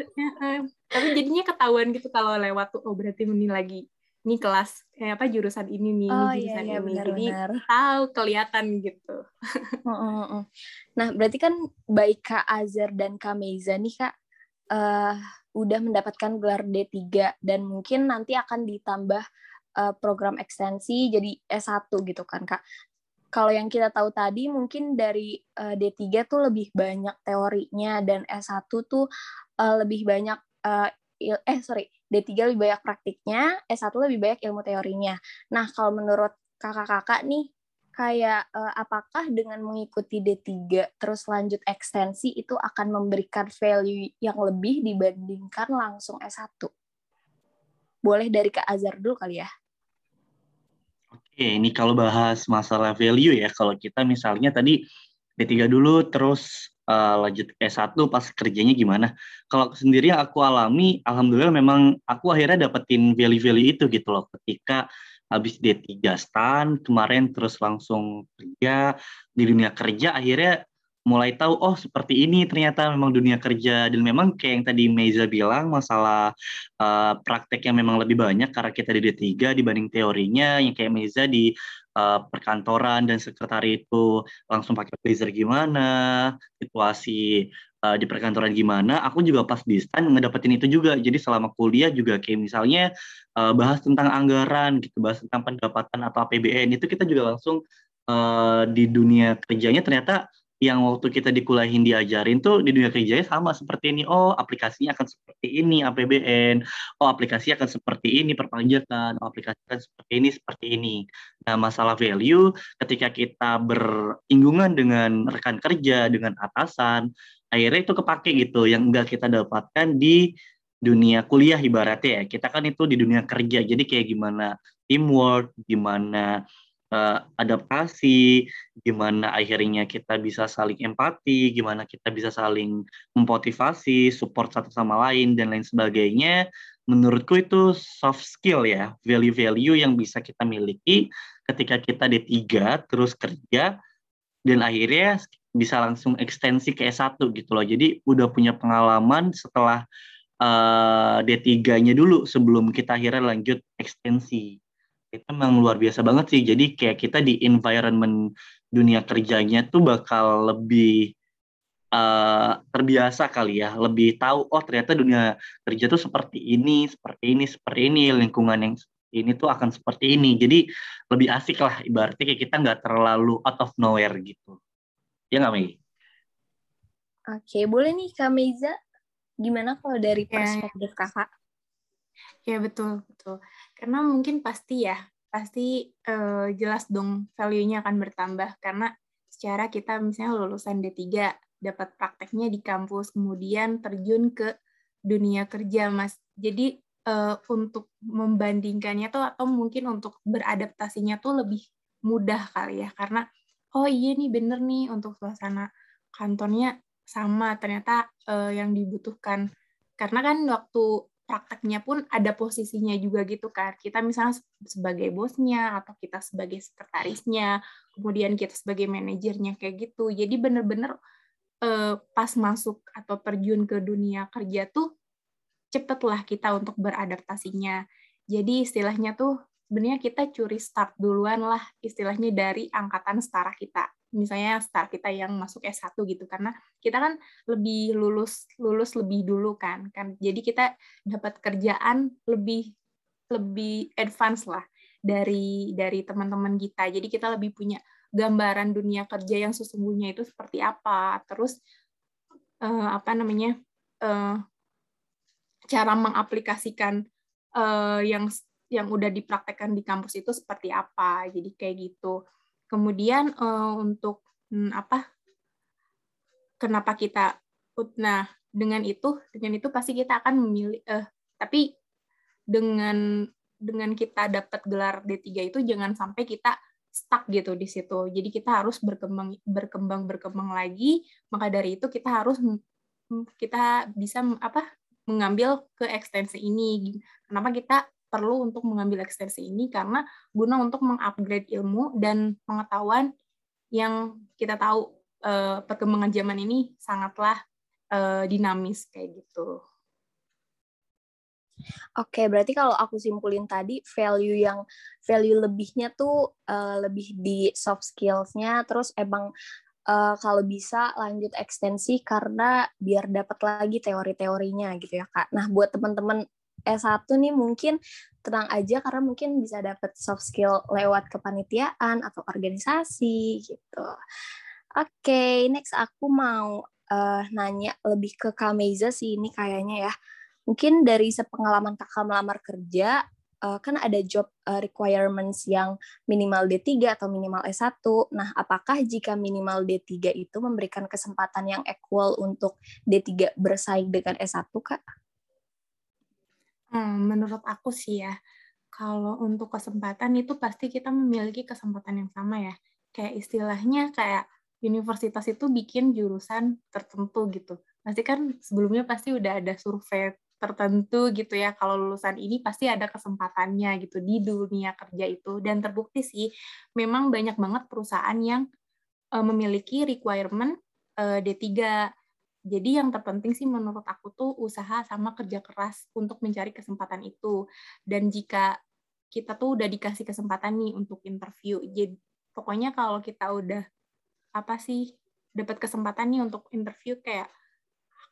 Tapi jadinya ketahuan gitu kalau lewat tuh oh berarti ini lagi ini kelas kayak apa jurusan ini nih oh, ini jurusan iya, iya, ini. Benar, jadi benar. tahu kelihatan gitu. <laughs> Nah berarti kan baik kak Azar dan kak Meiza nih kak uh, udah mendapatkan gelar D3 dan mungkin nanti akan ditambah uh, program ekstensi jadi S1 gitu kan kak. Kalau yang kita tahu tadi mungkin dari uh, D3 tuh lebih banyak teorinya dan S1 tuh uh, lebih banyak uh, eh sorry D3 lebih banyak praktiknya, S1 lebih banyak ilmu teorinya. Nah, kalau menurut kakak-kakak nih, kayak uh, apakah dengan mengikuti D3 terus lanjut ekstensi itu akan memberikan value yang lebih dibandingkan langsung S1? Boleh dari Kak Azhar dulu kali ya. Oke, ini kalau bahas masalah value ya, kalau kita misalnya tadi D3 dulu terus uh, lanjut S1 pas kerjanya gimana. Kalau sendiri yang aku alami, alhamdulillah memang aku akhirnya dapetin value-value itu gitu loh. Ketika habis D3 stan, kemarin terus langsung kerja, di dunia kerja akhirnya mulai tahu oh seperti ini ternyata memang dunia kerja dan memang kayak yang tadi Meiza bilang masalah uh, praktek yang memang lebih banyak karena kita di D3 dibanding teorinya yang kayak Meiza di uh, perkantoran dan sekretari itu langsung pakai blazer gimana, situasi uh, di perkantoran gimana. Aku juga pas di STAN ngedapetin itu juga. Jadi selama kuliah juga kayak misalnya uh, bahas tentang anggaran gitu, bahas tentang pendapatan atau APBN itu kita juga langsung uh, di dunia kerjanya ternyata yang waktu kita dikulahin diajarin tuh di dunia kerjanya sama seperti ini. Oh, aplikasinya akan seperti ini APBN. Oh, aplikasi akan seperti ini perpajakan. Oh, aplikasi akan seperti ini seperti ini. Nah, masalah value ketika kita beringgungan dengan rekan kerja, dengan atasan, akhirnya itu kepake gitu yang enggak kita dapatkan di dunia kuliah ibaratnya ya. Kita kan itu di dunia kerja. Jadi kayak gimana teamwork, gimana uh, adaptasi, gimana akhirnya kita bisa saling empati, gimana kita bisa saling memotivasi, support satu sama lain dan lain sebagainya. Menurutku itu soft skill ya, value-value yang bisa kita miliki ketika kita D3 terus kerja dan akhirnya bisa langsung ekstensi ke S1 gitu loh. Jadi udah punya pengalaman setelah uh, eh, D3-nya dulu sebelum kita akhirnya lanjut ekstensi itu memang luar biasa banget sih. Jadi kayak kita di environment dunia kerjanya tuh bakal lebih uh, terbiasa kali ya, lebih tahu oh ternyata dunia kerja tuh seperti ini, seperti ini, seperti ini, lingkungan yang ini tuh akan seperti ini. Jadi lebih asik lah ibaratnya kayak kita nggak terlalu out of nowhere gitu. Ya nggak Mei? Oke, boleh nih Kak Meiza. Gimana kalau dari ya, ya. perspektif ya. kakak? Ya betul betul. Karena mungkin pasti ya pasti uh, jelas dong value-nya akan bertambah. Karena secara kita misalnya lulusan D3 dapat prakteknya di kampus kemudian terjun ke dunia kerja Mas. Jadi uh, untuk membandingkannya tuh atau mungkin untuk beradaptasinya tuh lebih mudah kali ya. Karena oh iya nih bener nih untuk suasana kantornya sama ternyata uh, yang dibutuhkan. Karena kan waktu prakteknya pun ada posisinya juga gitu kan. Kita misalnya sebagai bosnya atau kita sebagai sekretarisnya, kemudian kita sebagai manajernya kayak gitu. Jadi bener-bener eh, pas masuk atau terjun ke dunia kerja tuh cepetlah kita untuk beradaptasinya. Jadi istilahnya tuh sebenarnya kita curi start duluan lah istilahnya dari angkatan setara kita misalnya start kita yang masuk S1 gitu karena kita kan lebih lulus lulus lebih dulu kan kan. Jadi kita dapat kerjaan lebih lebih advance lah dari dari teman-teman kita. Jadi kita lebih punya gambaran dunia kerja yang sesungguhnya itu seperti apa. Terus uh, apa namanya uh, cara mengaplikasikan uh, yang yang udah dipraktekkan di kampus itu seperti apa. Jadi kayak gitu Kemudian uh, untuk hmm, apa? Kenapa kita nah dengan itu dengan itu pasti kita akan memilih uh, tapi dengan dengan kita dapat gelar D3 itu jangan sampai kita stuck gitu di situ. Jadi kita harus berkembang berkembang berkembang lagi. Maka dari itu kita harus kita bisa apa mengambil ke ekstensi ini. Kenapa kita perlu untuk mengambil ekstensi ini karena guna untuk mengupgrade ilmu dan pengetahuan yang kita tahu uh, perkembangan zaman ini sangatlah uh, dinamis kayak gitu. Oke, berarti kalau aku simpulin tadi value yang value lebihnya tuh uh, lebih di soft skills-nya, terus emang uh, kalau bisa lanjut ekstensi karena biar dapat lagi teori-teorinya gitu ya kak. Nah buat teman-teman S1 nih mungkin tenang aja karena mungkin bisa dapat soft skill lewat kepanitiaan atau organisasi gitu. Oke, okay, next aku mau uh, nanya lebih ke Kameza sih ini kayaknya ya. Mungkin dari sepengalaman kakak melamar kerja, uh, kan ada job uh, requirements yang minimal D3 atau minimal S1. Nah, apakah jika minimal D3 itu memberikan kesempatan yang equal untuk D3 bersaing dengan S1, Kak? Hmm, menurut aku sih ya, kalau untuk kesempatan itu pasti kita memiliki kesempatan yang sama ya. Kayak istilahnya kayak universitas itu bikin jurusan tertentu gitu. Pasti kan sebelumnya pasti udah ada survei tertentu gitu ya. Kalau lulusan ini pasti ada kesempatannya gitu di dunia kerja itu. Dan terbukti sih, memang banyak banget perusahaan yang uh, memiliki requirement uh, D3 jadi yang terpenting sih menurut aku tuh usaha sama kerja keras untuk mencari kesempatan itu. Dan jika kita tuh udah dikasih kesempatan nih untuk interview, jadi pokoknya kalau kita udah apa sih dapat kesempatan nih untuk interview kayak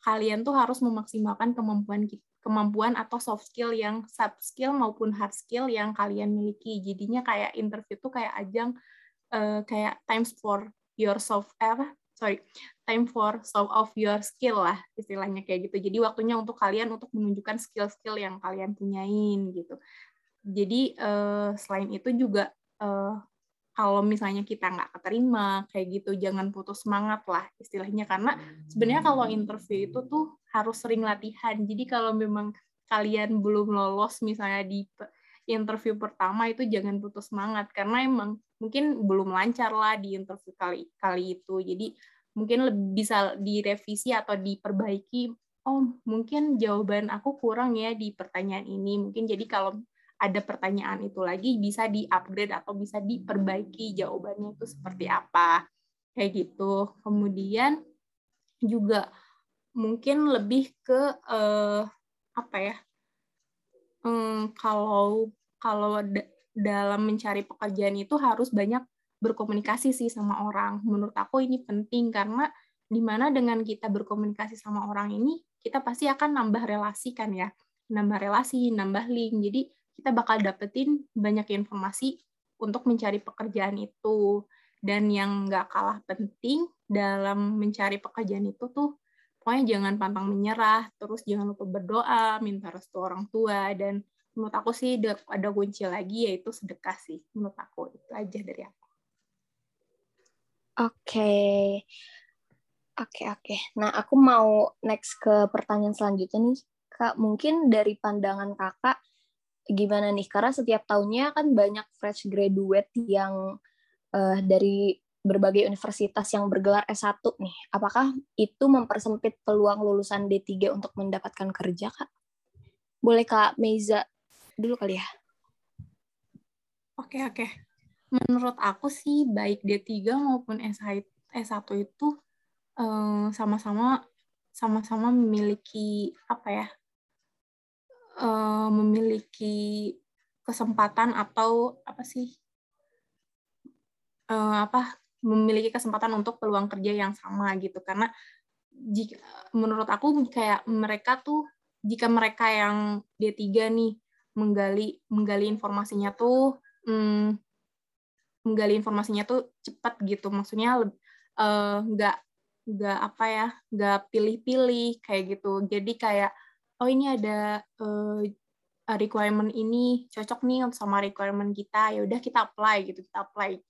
kalian tuh harus memaksimalkan kemampuan kemampuan atau soft skill yang soft skill maupun hard skill yang kalian miliki. Jadinya kayak interview tuh kayak ajang uh, kayak times for your soft apa sorry time for show of your skill lah istilahnya kayak gitu. Jadi waktunya untuk kalian untuk menunjukkan skill-skill yang kalian punyain gitu. Jadi uh, selain itu juga uh, kalau misalnya kita nggak keterima kayak gitu jangan putus semangat lah istilahnya. Karena sebenarnya kalau interview itu tuh harus sering latihan. Jadi kalau memang kalian belum lolos misalnya di interview pertama itu jangan putus semangat. Karena emang mungkin belum lancar lah di interview kali kali itu jadi mungkin lebih bisa direvisi atau diperbaiki oh mungkin jawaban aku kurang ya di pertanyaan ini mungkin jadi kalau ada pertanyaan itu lagi bisa di-upgrade atau bisa diperbaiki jawabannya itu seperti apa. Kayak gitu. Kemudian juga mungkin lebih ke eh, apa ya? Hmm, kalau kalau dalam mencari pekerjaan itu harus banyak berkomunikasi sih sama orang. Menurut aku ini penting karena di mana dengan kita berkomunikasi sama orang ini kita pasti akan nambah relasi kan ya, nambah relasi, nambah link. Jadi kita bakal dapetin banyak informasi untuk mencari pekerjaan itu. Dan yang nggak kalah penting dalam mencari pekerjaan itu tuh, pokoknya jangan pantang menyerah, terus jangan lupa berdoa, minta restu orang tua, dan menurut aku sih ada kunci lagi yaitu sedekah sih, menurut aku. Itu aja dari aku. Oke. Oke, oke. Nah, aku mau next ke pertanyaan selanjutnya nih. Kak, mungkin dari pandangan kakak, gimana nih? Karena setiap tahunnya kan banyak fresh graduate yang uh, dari berbagai universitas yang bergelar S1 nih. Apakah itu mempersempit peluang lulusan D3 untuk mendapatkan kerja, Kak? Boleh Kak Meiza dulu kali ya? Oke, oke. Menurut aku sih baik D3 maupun S1 itu eh, sama-sama sama-sama memiliki apa ya uh, memiliki kesempatan atau apa sih uh, apa memiliki kesempatan untuk peluang kerja yang sama gitu karena jika menurut aku kayak mereka tuh jika mereka yang D3 nih menggali menggali informasinya tuh hmm, menggali informasinya tuh cepat gitu. Maksudnya nggak uh, nggak apa ya nggak pilih-pilih kayak gitu. Jadi kayak oh ini ada uh, requirement ini cocok nih sama requirement kita ya udah kita apply gitu kita apply.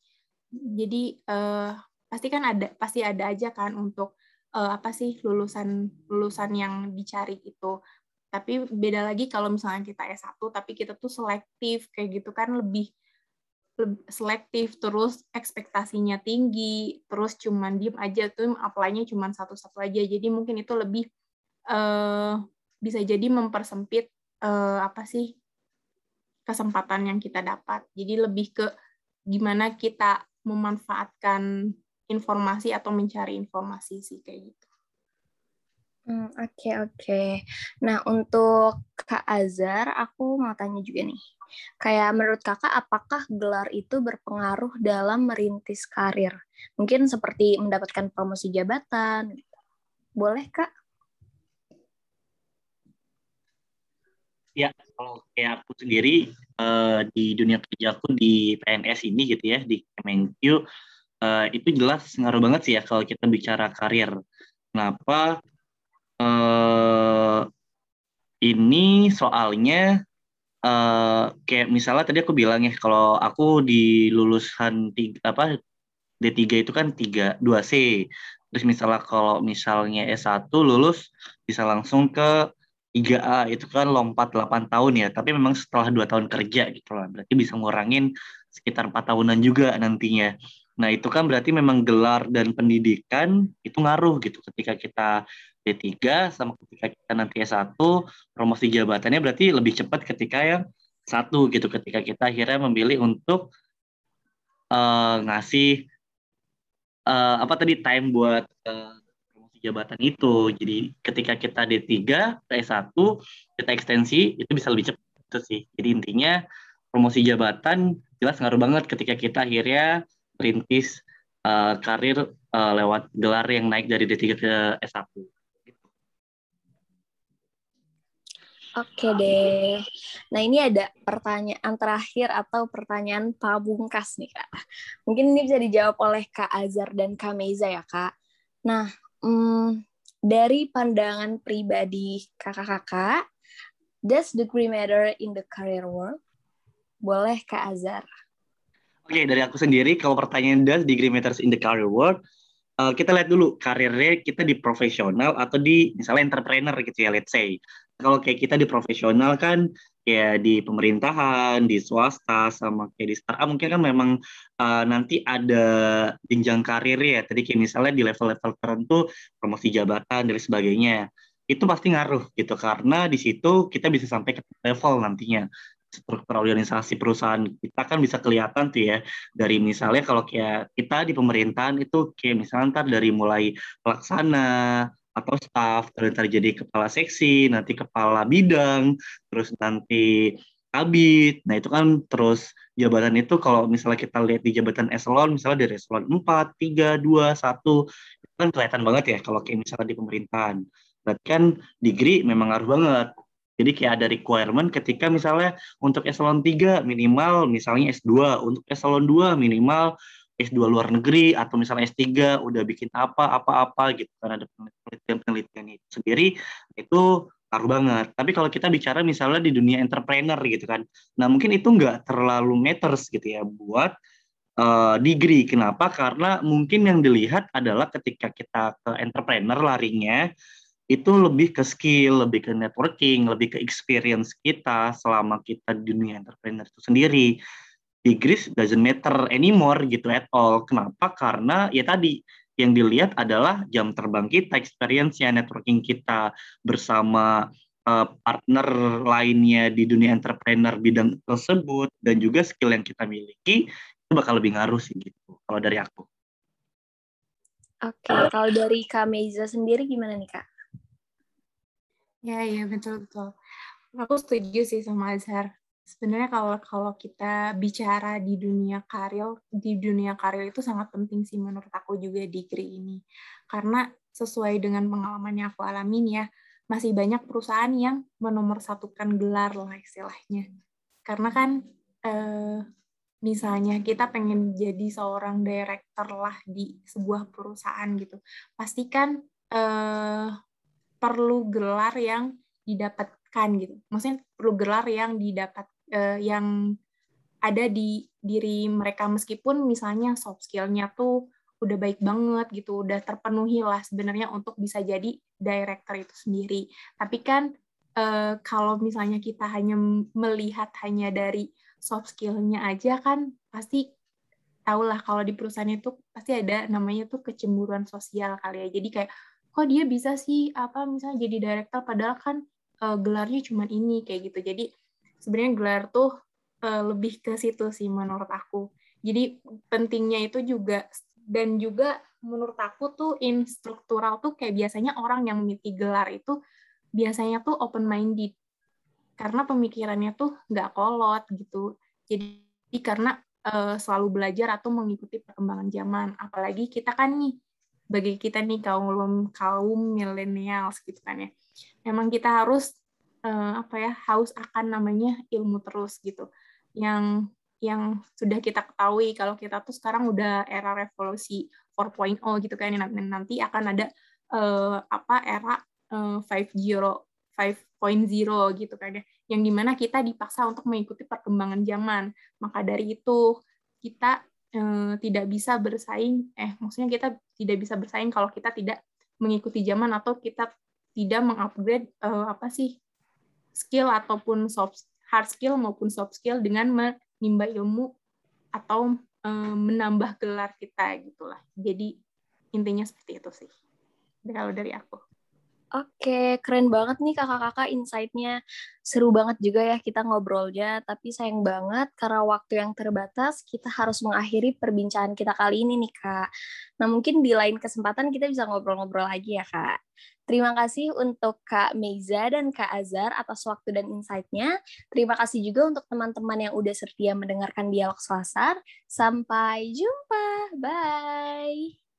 Jadi uh, pasti kan ada pasti ada aja kan untuk uh, apa sih lulusan lulusan yang dicari itu tapi beda lagi kalau misalnya kita S1 tapi kita tuh selektif kayak gitu kan lebih selektif terus ekspektasinya tinggi terus cuman diem aja tuh apply-nya cuman satu-satu aja jadi mungkin itu lebih uh, bisa jadi mempersempit uh, apa sih kesempatan yang kita dapat. Jadi lebih ke gimana kita memanfaatkan informasi atau mencari informasi sih kayak gitu. Oke hmm, oke. Okay, okay. Nah untuk Kak Azhar, aku mau tanya juga nih. Kayak menurut kakak, apakah gelar itu berpengaruh dalam merintis karir? Mungkin seperti mendapatkan promosi jabatan. Boleh kak? Ya, kalau kayak aku sendiri uh, di dunia kerja aku di PNS ini gitu ya, di Kemenkyu, uh, itu jelas ngaruh banget sih ya kalau kita bicara karir. Kenapa? Uh, ini soalnya uh, kayak misalnya tadi aku bilang ya kalau aku di lulusan tiga, apa D3 itu kan 3 2C. Terus misalnya kalau misalnya S1 lulus bisa langsung ke 3A itu kan lompat 8 tahun ya, tapi memang setelah dua tahun kerja gitu lah, berarti bisa ngurangin sekitar empat tahunan juga nantinya. Nah itu kan berarti memang gelar dan pendidikan itu ngaruh gitu ketika kita D3 sama ketika kita nanti S1, promosi jabatannya berarti lebih cepat ketika yang satu gitu, ketika kita akhirnya memilih untuk uh, ngasih uh, apa tadi time buat uh, jabatan itu. Jadi ketika kita D3 ke S1, kita ekstensi, itu bisa lebih cepat itu sih. Jadi intinya promosi jabatan jelas ngaruh banget ketika kita akhirnya merintis uh, karir uh, lewat gelar yang naik dari D3 ke S1. Oke deh. Nah ini ada pertanyaan terakhir atau pertanyaan pabungkas nih kak. Mungkin ini bisa dijawab oleh Kak Azhar dan Kak Meiza ya kak. Nah, hmm, dari pandangan pribadi kakak-kakak, does degree matter in the career world? Boleh Kak Azhar. Oke, dari aku sendiri, kalau pertanyaan does degree matters in the career world, uh, kita lihat dulu karirnya kita di profesional atau di misalnya entrepreneur gitu ya, let's say. Kalau kayak kita di profesional kan, ya di pemerintahan, di swasta, sama kayak di startup mungkin kan memang uh, nanti ada jenjang karir ya. Tadi kayak misalnya di level-level tertentu promosi jabatan dan sebagainya. Itu pasti ngaruh gitu karena di situ kita bisa sampai ke level nantinya. Struktur organisasi perusahaan kita kan bisa kelihatan tuh ya. Dari misalnya kalau kayak kita di pemerintahan itu kayak misalnya ntar dari mulai pelaksana atau staff terus ntar jadi kepala seksi nanti kepala bidang terus nanti kabit. Nah itu kan terus jabatan itu kalau misalnya kita lihat di jabatan eselon misalnya dari eselon 4, 3, 2, 1 itu kan kelihatan banget ya kalau kayak misalnya di pemerintahan. Berarti kan degree memang ngaruh banget. Jadi kayak ada requirement ketika misalnya untuk eselon 3 minimal misalnya S2, untuk eselon 2 minimal S2 luar negeri atau misalnya S3 udah bikin apa apa apa gitu kan ada penelitian-penelitian itu sendiri itu ngaruh banget. Tapi kalau kita bicara misalnya di dunia entrepreneur gitu kan, nah mungkin itu nggak terlalu matters gitu ya buat uh, degree. Kenapa? Karena mungkin yang dilihat adalah ketika kita ke entrepreneur larinya itu lebih ke skill, lebih ke networking, lebih ke experience kita selama kita di dunia entrepreneur itu sendiri. Degrees doesn't matter anymore gitu at all. Kenapa? Karena ya tadi yang dilihat adalah jam terbang kita, experience-nya, networking kita bersama uh, partner lainnya di dunia entrepreneur bidang tersebut dan juga skill yang kita miliki itu bakal lebih ngaruh sih gitu kalau dari aku. Oke, okay. kalau dari Kak Meiza sendiri gimana nih Kak? Ya, ya betul betul. Aku setuju sih sama Azhar. Sebenarnya kalau kalau kita bicara di dunia karir, di dunia karir itu sangat penting sih menurut aku juga degree ini. Karena sesuai dengan pengalaman yang aku alamin ya, masih banyak perusahaan yang menomorsatukan gelar lah istilahnya. Karena kan eh, misalnya kita pengen jadi seorang director lah di sebuah perusahaan gitu, pastikan eh, perlu gelar yang didapatkan gitu. Maksudnya perlu gelar yang didapat uh, yang ada di diri mereka meskipun misalnya soft skill-nya tuh udah baik banget gitu, udah terpenuhi lah sebenarnya untuk bisa jadi director itu sendiri. Tapi kan uh, kalau misalnya kita hanya melihat hanya dari soft skill-nya aja kan pasti tahulah kalau di perusahaan itu pasti ada namanya tuh kecemburuan sosial kali ya. Jadi kayak kok dia bisa sih apa misalnya jadi director padahal kan uh, gelarnya cuma ini kayak gitu. Jadi sebenarnya gelar tuh uh, lebih ke situ sih menurut aku. Jadi pentingnya itu juga dan juga menurut aku tuh instruktural tuh kayak biasanya orang yang memiliki gelar itu biasanya tuh open minded karena pemikirannya tuh nggak kolot gitu. Jadi karena uh, selalu belajar atau mengikuti perkembangan zaman. Apalagi kita kan nih bagi kita nih kaum kaum milenials gitu kan ya. Memang kita harus uh, apa ya haus akan namanya ilmu terus gitu. Yang yang sudah kita ketahui kalau kita tuh sekarang udah era revolusi 4.0 gitu kan nanti akan ada uh, apa era uh, 5.0 5.0 gitu kan ya. Yang di mana kita dipaksa untuk mengikuti perkembangan zaman. Maka dari itu kita eh, tidak bisa bersaing eh maksudnya kita tidak bisa bersaing kalau kita tidak mengikuti zaman atau kita tidak mengupgrade eh, apa sih skill ataupun soft hard skill maupun soft skill dengan menimba ilmu atau eh, menambah gelar kita gitulah. Jadi intinya seperti itu sih. Kalau dari aku Oke, keren banget nih kakak-kakak insight-nya. Seru banget juga ya kita ngobrolnya, tapi sayang banget karena waktu yang terbatas, kita harus mengakhiri perbincangan kita kali ini nih, Kak. Nah, mungkin di lain kesempatan kita bisa ngobrol-ngobrol lagi ya, Kak. Terima kasih untuk Kak Meiza dan Kak Azhar atas waktu dan insight-nya. Terima kasih juga untuk teman-teman yang udah setia mendengarkan Dialog Selasar. Sampai jumpa. Bye.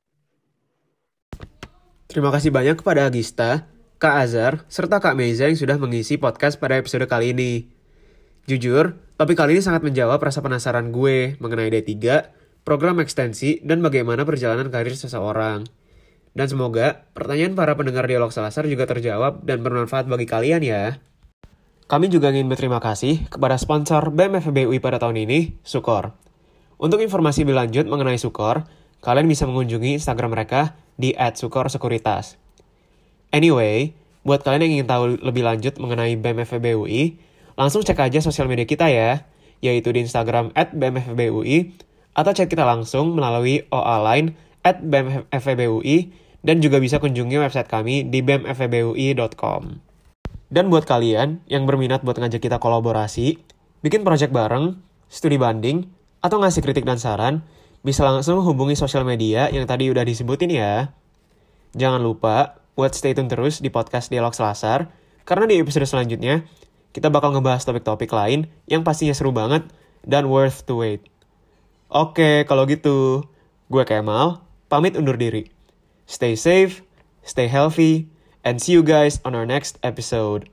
Terima kasih banyak kepada Agista, Kak Azhar, serta Kak Meiza yang sudah mengisi podcast pada episode kali ini. Jujur, topik kali ini sangat menjawab rasa penasaran gue mengenai D3, program ekstensi, dan bagaimana perjalanan karir seseorang. Dan semoga pertanyaan para pendengar Dialog Selasar juga terjawab dan bermanfaat bagi kalian ya. Kami juga ingin berterima kasih kepada sponsor BEM FEB UI pada tahun ini, Sukor. Untuk informasi lebih lanjut mengenai Sukor, kalian bisa mengunjungi Instagram mereka di @sukorsekuritas. Anyway, buat kalian yang ingin tahu lebih lanjut mengenai BEM UI, langsung cek aja sosial media kita ya, yaitu di Instagram @bmfebui atau chat kita langsung melalui OA line at bmfebui dan juga bisa kunjungi website kami di bmfebui.com. Dan buat kalian yang berminat buat ngajak kita kolaborasi, bikin project bareng, studi banding, atau ngasih kritik dan saran, bisa langsung hubungi sosial media yang tadi udah disebutin ya. Jangan lupa buat stay tune terus di podcast Dialog Selasar, karena di episode selanjutnya, kita bakal ngebahas topik-topik lain yang pastinya seru banget dan worth to wait. Oke, kalau gitu, gue Kemal, pamit undur diri. Stay safe, stay healthy, and see you guys on our next episode.